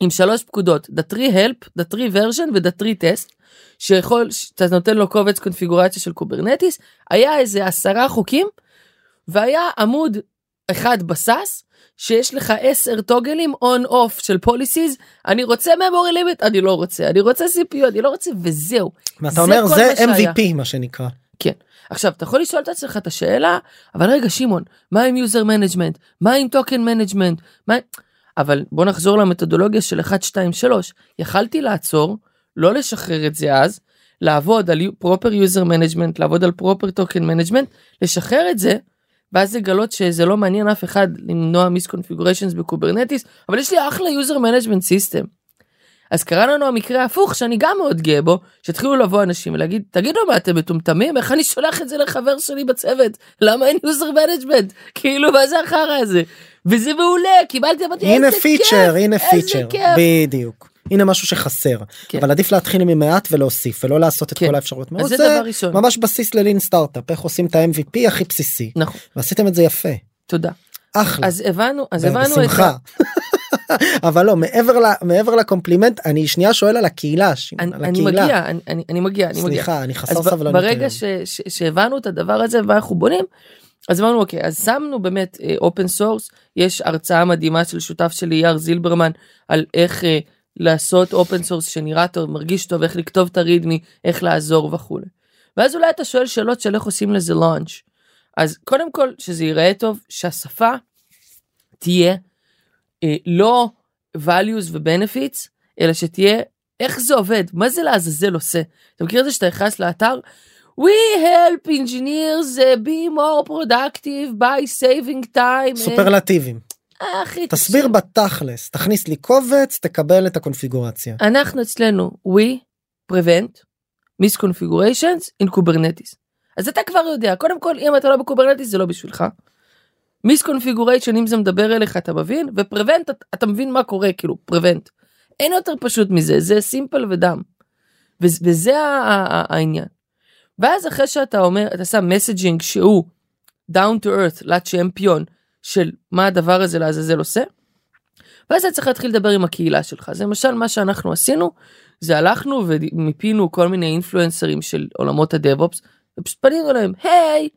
עם שלוש פקודות the tree help the tree version ו-the tree test שיכול שאתה נותן לו קובץ קונפיגורציה של Kubernetes היה איזה עשרה חוקים והיה עמוד אחד ב-SaaS שיש לך 10 טוגלים on off של policies אני רוצה memory limit אני לא רוצה אני רוצה CPU אני לא רוצה וזהו. ואתה אומר זה מה שהיה. MVP מה שנקרא. כן. עכשיו אתה יכול לשאול את עצמך את השאלה אבל רגע שמעון מה עם user management מה עם token management מה... אבל בוא נחזור למתודולוגיה של 1 2 3 יכלתי לעצור לא לשחרר את זה אז לעבוד על proper user management לעבוד על proper token management לשחרר את זה ואז לגלות שזה לא מעניין אף אחד למנוע misconfigurations ב-Kubernetes אבל יש לי אחלה user management system. אז קרה לנו המקרה ההפוך שאני גם מאוד גאה בו שהתחילו לבוא אנשים ולהגיד תגידו מה אתם מטומטמים? איך אני שולח את זה לחבר שלי בצוות? למה אין user management? (laughs) כאילו מה זה החרא הזה? וזה מעולה קיבלתי אמרתי הנה איזה כיף פיצ'ר הנה פיצ'ר. בדיוק הנה משהו שחסר. כן. אבל עדיף להתחיל ממעט ולהוסיף ולא לעשות את כן. כל האפשרויות. מאוד זה זה דבר ראשון. ממש בסיס ללין סטארט-אפ איך עושים את ה-MVP הכי בסיסי. נכון. ועשיתם את זה יפה. תודה. אחלה. אז הבנו אז הבנו את בשמחה. ה... (laughs) אבל לא מעבר ל- מעבר לקומפלימנט אני שנייה שואל על הקהילה שמעון, אני, על אני מגיע אני, אני, אני מגיע אני מגיע. סליחה אני חסר סבלנות ברגע. ש, ש, שהבנו את הדבר הזה ואנחנו בונים אז אמרנו אוקיי אז שמנו באמת open source יש הרצאה מדהימה של שותף שלי יאר זילברמן על איך אה, לעשות open source שנראה טוב מרגיש טוב איך לכתוב את ה-readme איך לעזור וכולי. ואז אולי אתה שואל שאלות של איך עושים לזה launch. אז קודם כל שזה ייראה טוב שהשפה תהיה אה, לא values ו-benefits אלא שתהיה איך זה עובד מה זה לעזאזל עושה. אתה מכיר את זה שאתה נכנס לאתר We help engineers uh, be more productive by saving time. סופרלטיבים אה, אחי, תסביר תקשיב. בתכלס תכניס לי קובץ תקבל את הקונפיגורציה אנחנו אצלנו we prevent misconfigurations in Kubernetes. אז אתה כבר יודע קודם כל אם אתה לא ב-Kubernetes זה לא בשבילך. misconfiguration אם זה מדבר אליך אתה מבין ו-prevent אתה, אתה מבין מה קורה כאילו prevent. אין יותר פשוט מזה זה סימפל ודם. וזה, העניין. ואז אחרי שאתה אומר אתה שם מסג'ינג שהוא down to earth לצ'מפיון של מה הדבר הזה לעזאזל עושה. ואז אתה צריך להתחיל לדבר עם הקהילה שלך זה למשל מה שאנחנו עשינו זה הלכנו ומיפינו כל מיני אינפלואנסרים של עולמות הדאב-אופס ופשוט פנינו אליהם היי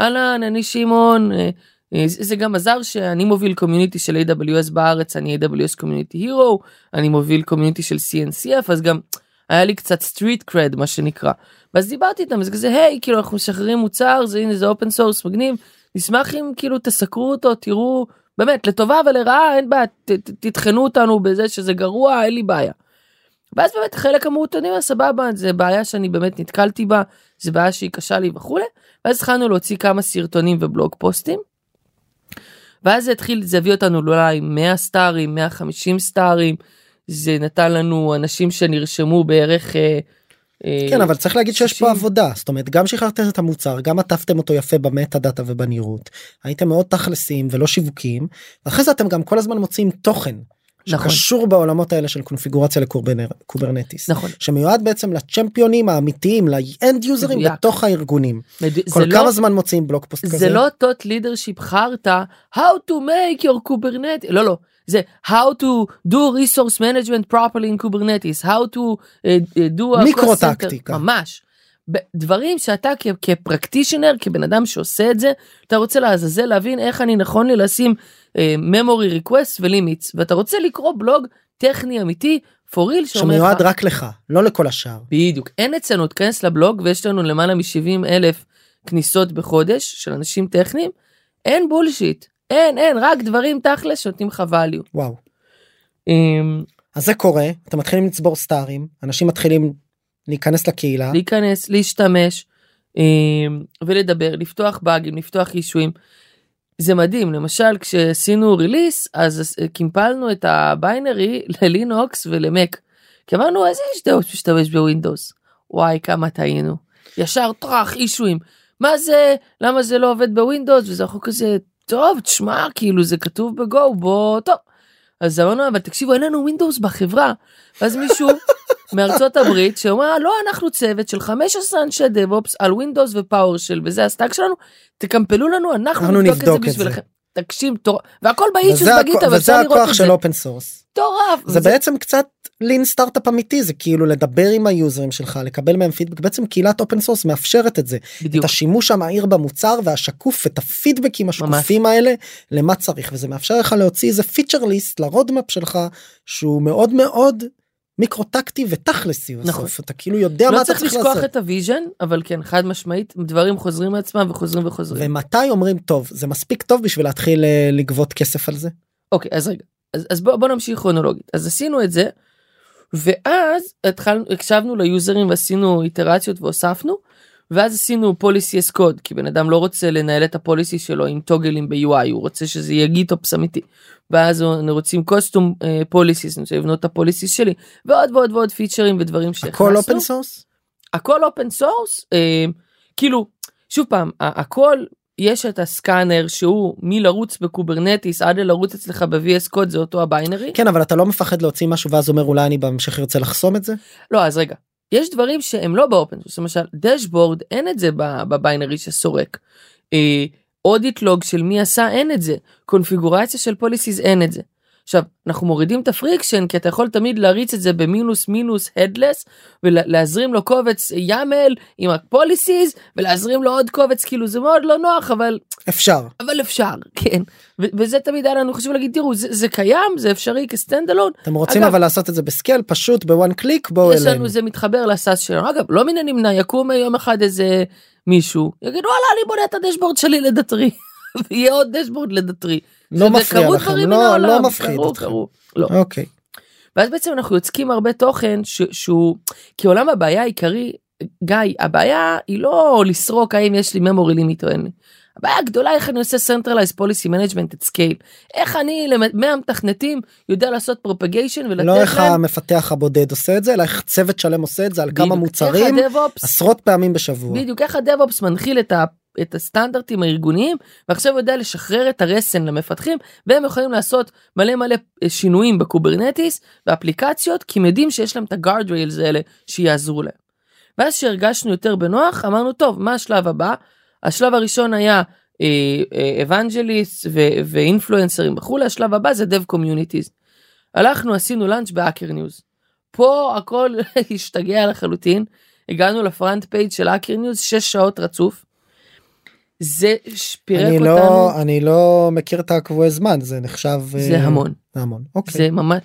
אהלן אני שמעון אה, אה, זה גם עזר שאני מוביל community של AWS בארץ אני AWS community hero אני מוביל community של CNCF אז גם היה לי קצת street cred מה שנקרא ואז דיברתי איתם אז כזה היי כאילו אנחנו משחררים מוצר זה הנה זה open source מגניב נשמח אם כאילו תסקרו אותו תראו באמת לטובה ולרעה אין בעיה תטחנו אותנו בזה שזה גרוע אין לי בעיה. ואז באמת חלק אמרו אתה יודע סבבה זה בעיה שאני באמת נתקלתי בה זה בעיה שהיא קשה לי וכולי ואז התחלנו להוציא כמה סרטונים ובלוג פוסטים. ואז זה התחיל, זה הביא אותנו אולי 100 סטארים, 150 סטארים, זה נתן לנו אנשים שנרשמו בערך... אה, כן אבל צריך להגיד שיש 60. פה עבודה זאת אומרת גם שחררתם את המוצר גם עטפתם אותו יפה במטה דאטה ובנראות הייתם מאוד תכלסים ולא שיווקים ואחרי זה אתם גם כל הזמן מוצאים תוכן. נכון. שקשור בעולמות האלה של קונפיגורציה ל-Kubernetes נכון. שמיועד בעצם לצ'מפיונים האמיתיים ל-end יוזרים. בתוך הארגונים מד- כל זה כמה לא, זמן מוצאים blog post כזה זה לא thought leadership חרטא, how to make your Kubernetes, לא לא, זה how to do resource management properly in Kubernetes, how to uh, uh, do a micro cost center, טקטיקה. ממש. דברים שאתה כ-practitioner, כבן אדם שעושה את זה, אתה רוצה לעזאזל להבין איך אני נכון לי לשים uh, memory request ולימיטס, ואתה רוצה לקרוא בלוג טכני אמיתי, for real, שמיועד רק לך לא לכל השאר. בדיוק אין אצלנו תכנס לבלוג ויש לנו למעלה מ-70 אלף כניסות בחודש של אנשים טכניים אין בולשיט אין אין רק דברים תכלס שנותנים לך value. וואו. אמ, אז זה קורה אתם מתחילים לצבור סטארים אנשים מתחילים להיכנס לקהילה להיכנס להשתמש אמ, ולדבר לפתוח באגים לפתוח issueים. זה מדהים למשל כשעשינו release אז קימפלנו את ה-binary ללינוקס ולמק. כי אמרנו איזה יש דעות משתמש בווינדוס. וואי כמה טעינו. ישר טראח issueים. מה זה למה זה לא עובד בווינדוס וזה אנחנו כזה טוב תשמע כאילו זה כתוב ב-Go בוא טוב. אז אמרנו אבל תקשיבו אין לנו ווינדוס בחברה. ואז מישהו (laughs) מארצות הברית שאומר לא אנחנו צוות של 15 אנשי DevOps על ווינדוס ו-PowerShell וזה ה-stack שלנו תקמפלו לנו אנחנו אנחנו נבדוק, נבדוק את זה זה. בשבילכם. תקשיב טוב והכל באיצ'וס וזה, בגיטה. ואפשר וזה לראות הכוח את של זה. open source מטורף. זה וזה- בעצם קצת lean startup אמיתי זה כאילו לדבר עם היוזרים שלך לקבל מהם פידבק בעצם קהילת open source מאפשרת את זה בדיוק. את השימוש המהיר במוצר והשקוף את הפידבקים השקופים האלה למה צריך וזה מאפשר לך להוציא איזה feature list ל-roadmap שלך שהוא מאוד מאוד מיקרו טקטי ותכלסי נכון. בסוף אתה כאילו יודע מה לא אתה צריך צריך לשכוח לעשות. את ה-vision אבל כן חד משמעית דברים חוזרים מעצמם וחוזרים וחוזרים. ומתי אומרים טוב זה מספיק טוב בשביל להתחיל אה, לגבות כסף על זה אוקיי אז רגע אז, אז בוא, בוא נמשיך כרונולוגית אז עשינו את זה ואז התחלנו הקשבנו ליוזרים ועשינו איטרציות והוספנו ואז עשינו policy as code כי בן אדם לא רוצה לנהל את ה-policy שלו עם טוגלים ב-UI הוא רוצה שזה יהיה GitOps אמיתי. ואז אנחנו רוצים custom policies אני רוצה לבנות את ה-policies שלי ועוד ועוד ועוד פיצ'רים ודברים שהכנסנו. הכל open source הכל open source אה, כאילו שוב פעם הכל יש את ה-scanner שהוא מלרוץ ב-Kubernetes עד ללרוץ אצלך ב-VS Code זה אותו ה-binary כן אבל אתה לא מפחד להוציא משהו ואז אומר אולי אני בהמשך ארצה לחסום את זה לא אז רגע יש דברים שהם לא ב-open source למשל dashboard אין את זה ב-binary שסורק. audit log של מי עשה אין את זה קונפיגורציה של policies אין את זה. עכשיו אנחנו מורידים את ה-friction כי אתה יכול תמיד להריץ את זה במינוס מינוס headless ולהזרים לו קובץ YAML עם ה-policies ולהזרים לו עוד קובץ כאילו זה מאוד לא נוח אבל אפשר. אבל אפשר כן. וזה תמיד היה לנו חשוב להגיד תראו זה, זה קיים זה אפשרי כ-standalone אתם רוצים אגב- אבל לעשות את זה ב-scale פשוט בוואן קליק בואו יש אלינו. לנו זה מתחבר ל-SaaS שלנו. אגב לא מן הנמנע יקום יום אחד איזה מישהו יגיד וואלה אני בונה את הדשבורד שלי לדטרי (laughs) ויהיה עוד דשבורד לדטרי. לא מפריע לכם דברים לא מן העולם, לא מפחיד קרו, אתכם. קרו. לא. אוקיי ואז בעצם אנחנו יוצקים הרבה תוכן ש- שהוא כי עולם הבעיה העיקרי גיא הבעיה היא לא לסרוק האם יש לי memory limit או אין לי. הבעיה הגדולה איך אני עושה centralized policy management at scale איך אני ל-100 מתכנתים יודע לעשות propagation ולתת לא איך להם המפתח הבודד עושה את זה אלא איך צוות שלם עושה את זה על כמה מוצרים איך עשרות פעמים בשבוע. בדיוק איך ה DevOps מנחיל את, ה, את הסטנדרטים הארגוניים ועכשיו יודע לשחרר את הרסן למפתחים והם יכולים לעשות מלא מלא שינויים ב Kubernetes ואפליקציות כי הם יודעים שיש להם את ה guard rails האלה שיעזרו להם. ואז שהרגשנו יותר בנוח אמרנו טוב מה השלב הבא השלב הראשון היה evangelist ואינפלואנסרים וכולי השלב הבא זה dev communities. הלכנו עשינו launch ב Hacker News. פה הכל (laughs) השתגע לחלוטין הגענו ל front page של Hacker News 6 שעות רצוף. זה פירק אני אותנו לא אני לא מכיר את הקבועי זמן זה נחשב זה אה, המון זה המון אוקיי זה ממש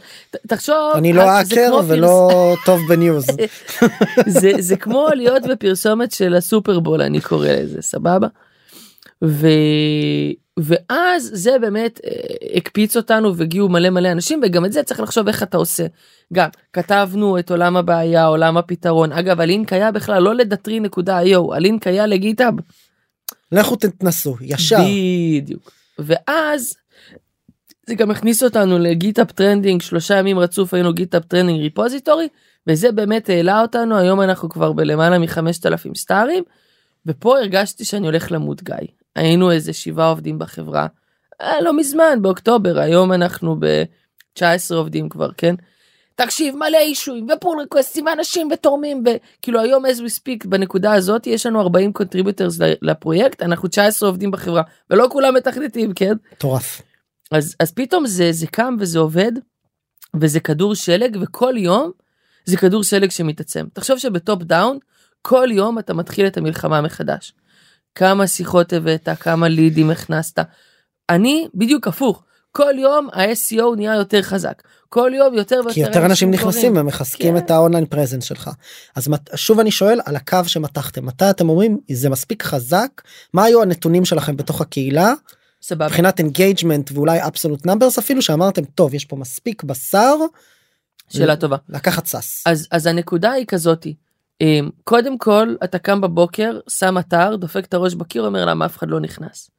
תחשוב אני לא אה, האקר ולא טוב בניוז (laughs) זה זה כמו להיות בפרסומת של הסופרבול אני קורא לזה סבבה. ו... ואז זה באמת אה, הקפיץ אותנו והגיעו מלא מלא אנשים וגם את זה צריך לחשוב איך אתה עושה. גם כתבנו את עולם הבעיה עולם הפתרון אגב הלינק היה בכלל לא ל Datree.io הלינק היה ל GitHub. לכו תתנסו ישר בדיוק. ואז זה גם הכניס אותנו ל GitHub trending שלושה ימים רצוף היינו GitHub trending repository וזה באמת העלה אותנו היום אנחנו כבר בלמעלה מחמשת אלפים star ים ופה הרגשתי שאני הולך למות גיא היינו איזה שבעה עובדים בחברה אה, לא מזמן באוקטובר היום אנחנו ב-19 עובדים כבר כן. תקשיב מלא issue ים ו pull request ים ואנשים ותורמים וכאילו היום as we speak בנקודה הזאת יש לנו 40 contributors לפרויקט אנחנו 19 עובדים בחברה ולא כולם מתכנתים כן מטורף. אז אז פתאום זה זה קם וזה עובד וזה כדור שלג וכל יום זה כדור שלג שמתעצם תחשוב שב top down כל יום אתה מתחיל את המלחמה מחדש. כמה שיחות הבאת כמה לידים הכנסת אני בדיוק הפוך כל יום ה-SEO נהיה יותר חזק כל יום יותר ויותר כי יותר אנשים. נכנסים ומחזקים כן. את ה online presence שלך. אז מת- שוב אני שואל על הקו שמתחתם מתי אתם אומרים זה מספיק חזק מה היו הנתונים שלכם בתוך הקהילה סבבה. מבחינת engagement ואולי absolute numbers אפילו שאמרתם טוב יש פה מספיק בשר שאלה טובה. לקחת SaaS. אז אז הנקודה היא כזאתי. אמ, קודם כל אתה קם בבוקר שם אתר דופק את הראש בקיר אומר למה אף אחד לא נכנס.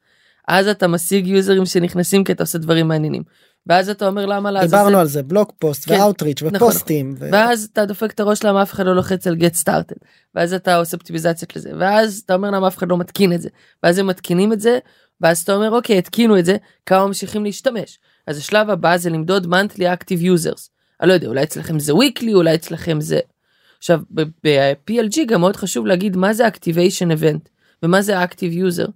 אז אתה משיג user ים שנכנסים כי אתה עושה דברים מעניינים. ואז אתה אומר למה לעזאזל. דיברנו על זה blog post כן, ו outreach נכון, ופוסטים. ו- ואז אתה דופק את הראש למה אף אחד לא לוחץ על get started ואז אתה עושה אופטימיזציות לזה ואז אתה אומר למה אף אחד לא מתקין את זה ואז הם מתקינים את זה ואז אתה אומר אוקיי התקינו את זה כמה ממשיכים להשתמש אז השלב הבא זה למדוד monthly active users. אני לא יודע אולי אצלכם זה weekly אולי אצלכם זה. עכשיו ב-PLG גם מאוד חשוב להגיד מה זה activation event ומה זה active user.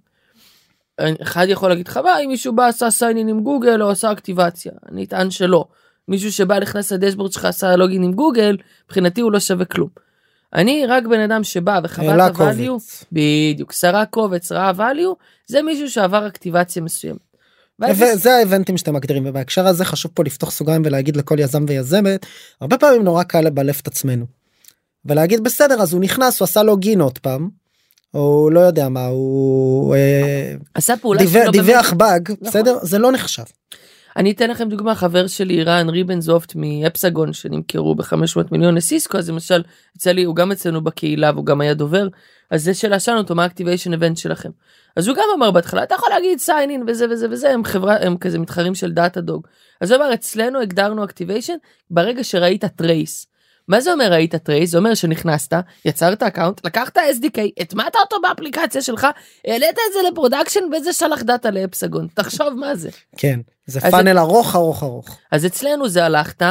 אחד יכול להגיד לך מה אם מישהו בא עשה סיינין עם גוגל או עשה אקטיבציה אני אטען שלא. מישהו שבא נכנס לדשבורד שלך עשה לוגין עם גוגל מבחינתי הוא לא שווה כלום. אני רק בן אדם שבא וחווה את הvalue. בדיוק שרה קובץ ראה value זה מישהו שעבר אקטיבציה מסוימת. יש- וזה האבנטים שאתם מגדירים ובהקשר הזה חשוב פה לפתוח סוגריים ולהגיד לכל יזם ויזמת הרבה פעמים נורא קל לבלף את עצמנו. ולהגיד בסדר אז הוא נכנס הוא עשה לוגין עוד פעם. או לא יודע מה הוא אה, עשה פעולה דיווח- באג נכון. בסדר זה לא נחשב. אני אתן לכם דוגמה חבר שלי רן ריבנזופט מאפסגון שנמכרו ב-500 מיליון לסיסקו אז למשל יצא לי הוא גם אצלנו בקהילה והוא גם היה דובר אז זה שאלה שאלנו אותו מה ה activation event שלכם. אז הוא גם אמר בהתחלה אתה יכול להגיד sign in וזה וזה וזה הם חברה הם כזה מתחרים של Datadog. אז הוא אמר אצלנו הגדרנו activation ברגע שראית trace. מה זה אומר ראית trace? זה אומר שנכנסת, יצרת account, לקחת SDK, הטמעת אותו באפליקציה שלך, העלית את זה ל production וזה שלח data ל Epsagon. תחשוב מה זה. כן זה funnel ארוך ארוך ארוך. אז אצלנו זה הלכת,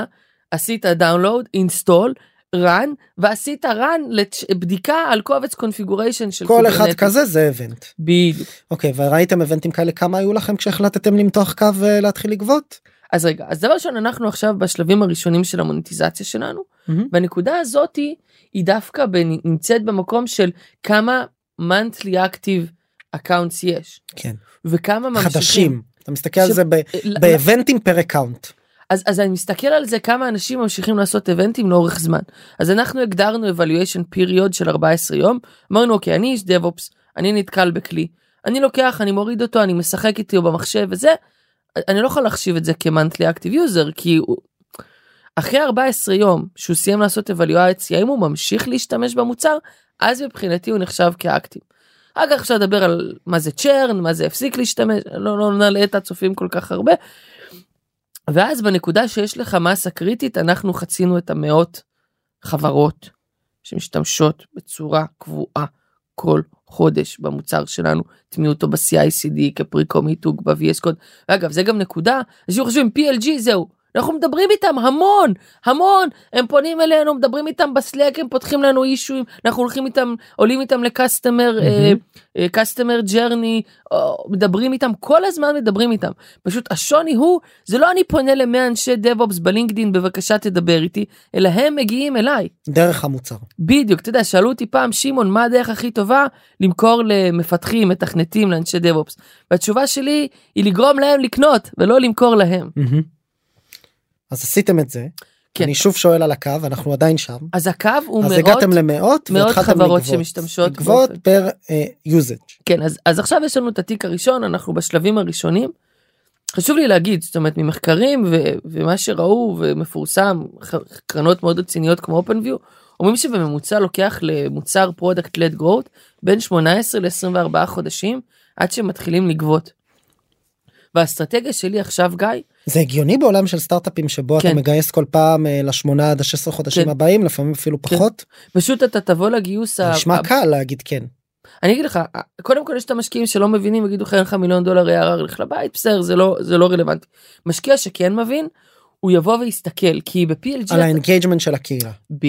עשית download, install, run, ועשית run לבדיקה על קובץ configuration של כל אחד. כזה זה event. בדיוק. אוקיי וראיתם event ים כאלה כמה היו לכם כשהחלטתם למתוח קו ולהתחיל לגבות? אז רגע, אז דבר ראשון אנחנו עכשיו בשלבים הראשונים של המוניטיזציה שלנו, מהמם. והנקודה הזאתי היא דווקא בנ- נמצאת במקום של כמה monthly active accounts יש, כן. וכמה ממשיכים. חדשים. אתה מסתכל על ש- זה ב- ל- ב event ים per account. אז, אז אני מסתכל על זה כמה אנשים ממשיכים לעשות event ים לאורך זמן. אז אנחנו הגדרנו evaluation period של 14 יום, אמרנו אוקיי אני איש DevOps, אני נתקל בכלי, אני לוקח, אני מוריד אותו, אני משחק איתי במחשב וזה, אני לא יכול להחשיב את זה כ-monthly active user, כי הוא... אחרי 14 יום שהוא סיים לעשות evaluation, האם הוא ממשיך להשתמש במוצר, אז מבחינתי הוא נחשב כאקטיב. אחר כך אפשר לדבר על מה זה צ'רן, מה זה הפסיק להשתמש, לא, לא נעלה את הצופים כל כך הרבה. ואז בנקודה שיש לך מסה קריטית אנחנו חצינו את המאות חברות שמשתמשות בצורה קבועה כל חודש במוצר שלנו טמיעו אותו ב-CICD כפריקו מיתוג ב-VS קוד. אגב זה גם נקודה אנשים חושבים PLG זהו אנחנו מדברים איתם המון המון. הם פונים אלינו מדברים איתם בסלק הם פותחים לנו אישויים אנחנו הולכים איתם עולים איתם לקסטומר מהמם. קסטומר ג'רני מדברים איתם כל הזמן מדברים איתם. פשוט השוני הוא זה לא אני פונה למאה אנשי דב-אופס בלינקדין בבקשה תדבר איתי אלא הם מגיעים אליי. דרך המוצר. בדיוק אתה יודע שאלו אותי פעם שמעון מה הדרך הכי טובה למכור למפתחים מתכנתים לאנשי דב-אופס והתשובה שלי היא לגרום להם לקנות ולא למכור להם אז עשיתם את זה. כן. אני שוב שואל על הקו אנחנו עדיין שם. אז הקו הוא אז מאות הגעתם למאות מאות חברות לגבות. שמשתמשות לגבות באופן- per usage. כן אז אז עכשיו יש לנו את התיק הראשון אנחנו בשלבים הראשונים. חשוב לי להגיד זאת אומרת ממחקרים ו- ומה שראו ומפורסם קרנות מאוד רציניות כמו OpenView אומרים שבממוצע לוקח למוצר product led growth בין 18 ל-24 חודשים עד שמתחילים לגבות. והאסטרטגיה שלי עכשיו גיא זה הגיוני בעולם של סטארט-אפים שבו כן. אתה מגייס כל פעם אה, לשמונה עד ה-16 חודשים כן. הבאים לפעמים אפילו כן. פחות. פשוט אתה תבוא לגיוס ה- נשמע קל להגיד כן. אני אגיד לך קודם כל יש את המשקיעים שלא מבינים יגידו לך אין לך מיליון דולר ARR לך לבית בסדר זה לא זה לא רלוונטי משקיע שכן מבין הוא יבוא ויסתכל כי ב-PLG על ה engagement של הקהילה. ב...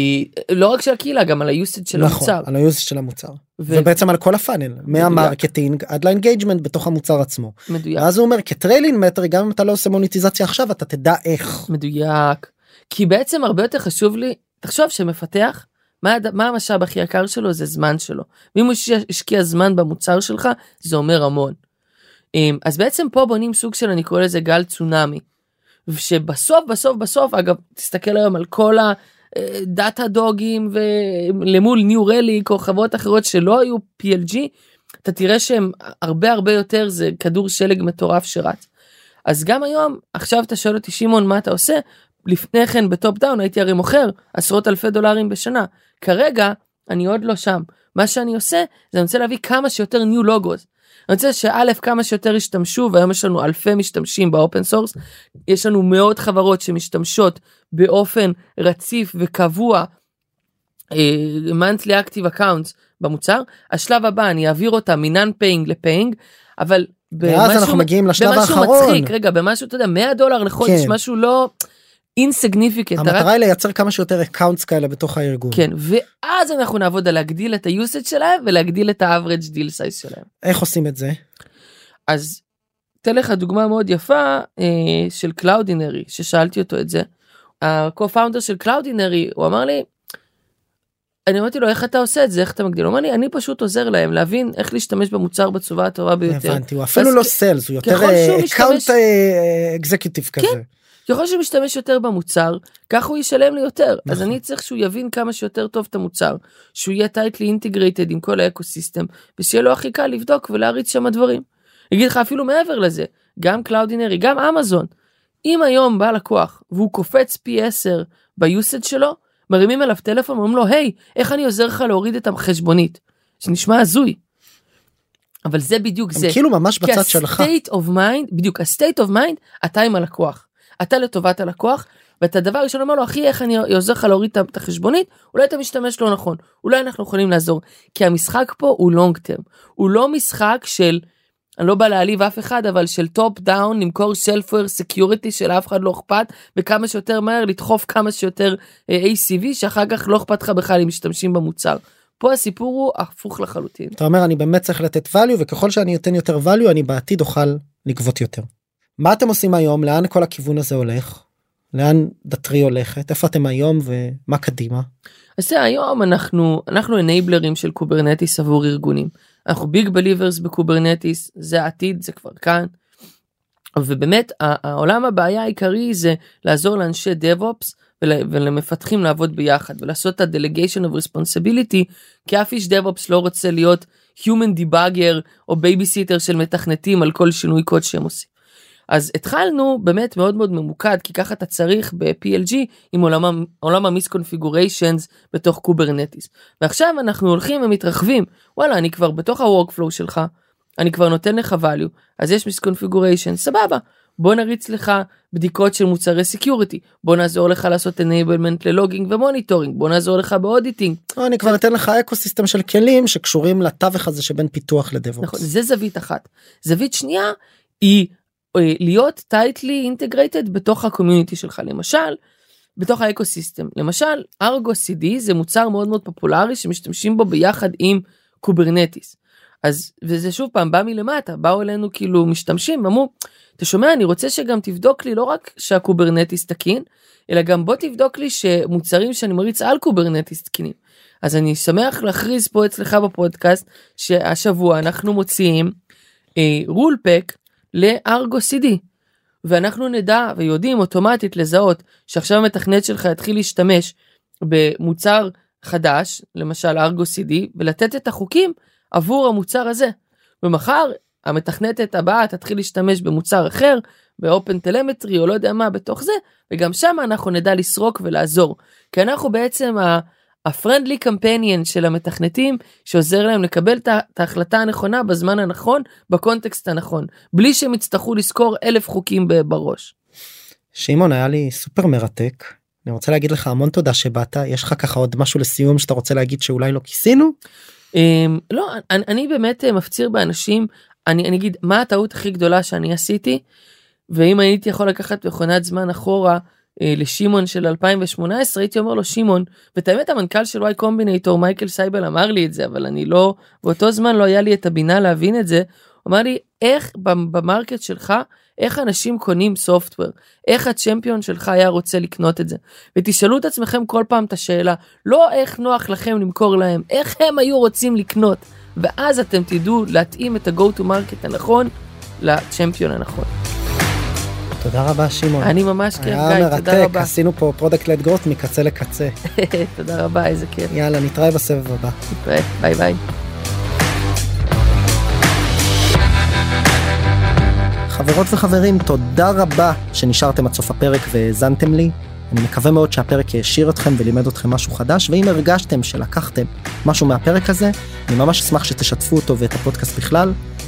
לא רק של הקהילה גם על היוסד של נכון, המוצר. על ה use של המוצר. ו- ובעצם על כל ה funnel מה marketing עד ל engagement בתוך המוצר עצמו. מדויק ואז הוא אומר כטריילין מטר גם אם אתה לא עושה מוניטיזציה עכשיו אתה תדע איך. מדויק כי בעצם הרבה יותר חשוב לי תחשוב שמפתח מה, מה המשאב הכי יקר שלו זה זמן שלו ואם הוא הש- השקיע זמן במוצר שלך זה אומר המון. אמ, אז בעצם פה בונים סוג של אני קורא לזה גל צונאמי. שבסוף בסוף בסוף אגב תסתכל היום על כל ה Datadog ים ולמול New Relic או חברות אחרות שלא היו PLG אתה תראה שהם הרבה הרבה יותר זה כדור שלג מטורף שרץ. אז גם היום עכשיו אתה שואל אותי שמעון מה אתה עושה לפני כן ב top down הייתי הרי מוכר עשרות אלפי דולרים בשנה כרגע אני עוד לא שם מה שאני עושה זה אני רוצה להביא כמה שיותר new logos. אני רוצה שא' כמה שיותר ישתמשו והיום יש לנו אלפי משתמשים ב open source יש לנו מאות חברות שמשתמשות באופן רציף וקבוע אה, monthly active accounts במוצר השלב הבא אני אעביר אותה מ non paying ל paying אבל ואז אנחנו מגיעים לשלב במשהו האחרון. מצחיק רגע במשהו אתה יודע 100 דולר לחודש כן. משהו לא insignificant המטרה היא לייצר כמה שיותר accounts כאלה בתוך הארגון. כן ואז אנחנו נעבוד על להגדיל את היוסד שלהם ולהגדיל את ה-average deal size שלהם. איך עושים את זה? אז אתן לך דוגמה מאוד יפה אה, של Cloudinary ששאלתי אותו את זה. ה-co-founder של Cloudinary הוא אמר לי. אני אמרתי לו איך אתה עושה את זה איך אתה מגדיל הוא אמר לי אני פשוט עוזר להם להבין איך להשתמש במוצר בצורה הטובה ביותר. הבנתי הוא אפילו לא sales הוא יותר ככל שהוא account משתמש- executive כן. כזה. ככל שהוא משתמש יותר במוצר כך הוא ישלם לי יותר אז נכון. אני צריך שהוא יבין כמה שיותר טוב את המוצר שהוא יהיה tightly integrated עם כל ה ecosystem ושיהיה לו הכי קל לבדוק ולהריץ שם דברים. אגיד לך אפילו מעבר לזה גם Cloudinary גם אמזון אם היום בא לקוח והוא קופץ פי 10 ביוסד שלו מרימים אליו טלפון ואומרים לו היי איך אני עוזר לך להוריד את החשבונית. זה נשמע הזוי. אבל זה בדיוק הם זה. כאילו ממש כי בצד שלך. ה-state of mind, בדיוק ה-state of mind, אתה עם הלקוח. אתה לטובת הלקוח, ואת הדבר הראשון אומר לו, אחי, איך אני עוזר לך להוריד את- החשבונית? אולי אתה משתמש לא נכון, אולי אנחנו יכולים לעזור. כי המשחק פה הוא long term, הוא לא משחק של, אני לא בא להעליב אף אחד, אבל של top down, למכור shelfware security שלאף אחד לא אכפת, וכמה שיותר מהר לדחוף כמה שיותר אה, ACV, שאחר כך לא אכפת לך בכלל אם משתמשים במוצר. פה הסיפור הוא הפוך לחלוטין. אתה אומר אני באמת צריך לתת value וככל שאני אתן יותר value אני בעתיד אוכל לגבות יותר. מה אתם עושים היום לאן כל הכיוון הזה הולך? לאן Datree הולכת איפה אתם היום ומה קדימה? אז זה היום אנחנו אנחנו enabler ים של Kubernetes עבור ארגונים. אנחנו big believers ב Kubernetes זה העתיד זה כבר כאן. ובאמת העולם הבעיה העיקרי זה לעזור לאנשי DevOps ול- ולמפתחים לעבוד ביחד ולעשות את ה-delegation of responsibility כי אף איש DevOps לא רוצה להיות human debugger או בייביסיטר של מתכנתים על כל שינוי קוד שהם עושים. אז התחלנו באמת מאוד מאוד ממוקד כי ככה אתה צריך ב-PLG עם עולם, עולם ה misconfigurations בתוך Kubernetes. ועכשיו אנחנו הולכים ומתרחבים. וואלה אני כבר בתוך ה-workflow שלך אני כבר נותן לך value אז יש misconfiguration סבבה. בוא נריץ לך בדיקות של מוצרי security בוא נעזור לך לעשות enablement ל logging ו monitoring בוא נעזור לך ב auditing או, אני כבר אתן לך ecosystem של כלים שקשורים לתווך הזה שבין פיתוח ל DevOps. נכון זה זווית אחת. זווית שנייה היא להיות tightly integrated בתוך ה community שלך למשל בתוך ה ecosystem למשל Argo CD זה מוצר מאוד מאוד פופולרי שמשתמשים בו ביחד עם Kubernetes. אז וזה שוב פעם בא מלמטה באו אלינו כאילו משתמשים אמרו אתה שומע אני רוצה שגם תבדוק לי לא רק שה Kubernetes תקין אלא גם בוא תבדוק לי שמוצרים שאני מריץ על Kubernetes תקינים. אז אני שמח להכריז פה אצלך בפודקאסט שהשבוע אנחנו מוציאים רול פק לארגו CD ואנחנו נדע ויודעים אוטומטית לזהות שעכשיו המתכנת שלך יתחיל להשתמש במוצר חדש למשל ארגו CD ולתת את החוקים עבור המוצר הזה. ומחר המתכנתת הבאה תתחיל להשתמש במוצר אחר באופן טלמטרי או לא יודע מה בתוך זה וגם שם אנחנו נדע לסרוק ולעזור כי אנחנו בעצם ה- הפרנדלי קמפיין של המתכנתים שעוזר להם לקבל את ההחלטה הנכונה בזמן הנכון בקונטקסט הנכון בלי שהם יצטרכו לזכור אלף חוקים בראש. שמעון היה לי סופר מרתק אני רוצה להגיד לך המון תודה שבאת יש לך ככה עוד משהו לסיום שאתה רוצה להגיד שאולי לא כיסינו. אמ, לא אני, אני באמת אה, מפציר באנשים אני, אני אגיד מה הטעות הכי גדולה שאני עשיתי ואם הייתי יכול לקחת מכונת זמן אחורה לשמעון של 2018 הייתי אומר לו שמעון ואת האמת המנכ"ל של Y Combinator מייקל סייבל אמר לי את זה אבל אני לא באותו זמן לא היה לי את הבינה להבין את זה. הוא אמר לי איך ב market שלך איך אנשים קונים software איך ה champion שלך היה רוצה לקנות את זה ותשאלו את עצמכם כל פעם את השאלה לא איך נוח לכם למכור להם איך הם היו רוצים לקנות ואז אתם תדעו להתאים את ה-go to market הנכון ל champion הנכון. תודה רבה שמעון. אני ממש כיף גיא, תודה רבה. היה מרתק, עשינו פה product led growth מקצה לקצה. (laughs) תודה רבה, איזה כיף. יאללה, נתראה בסבב הבא. נתראה, ביי ביי. חברות וחברים, תודה רבה שנשארתם עד סוף הפרק והאזנתם לי. אני מקווה מאוד שהפרק העשיר אתכם ולימד אתכם משהו חדש, ואם הרגשתם שלקחתם משהו מהפרק הזה, אני ממש אשמח שתשתפו אותו ואת הפודקאסט בכלל,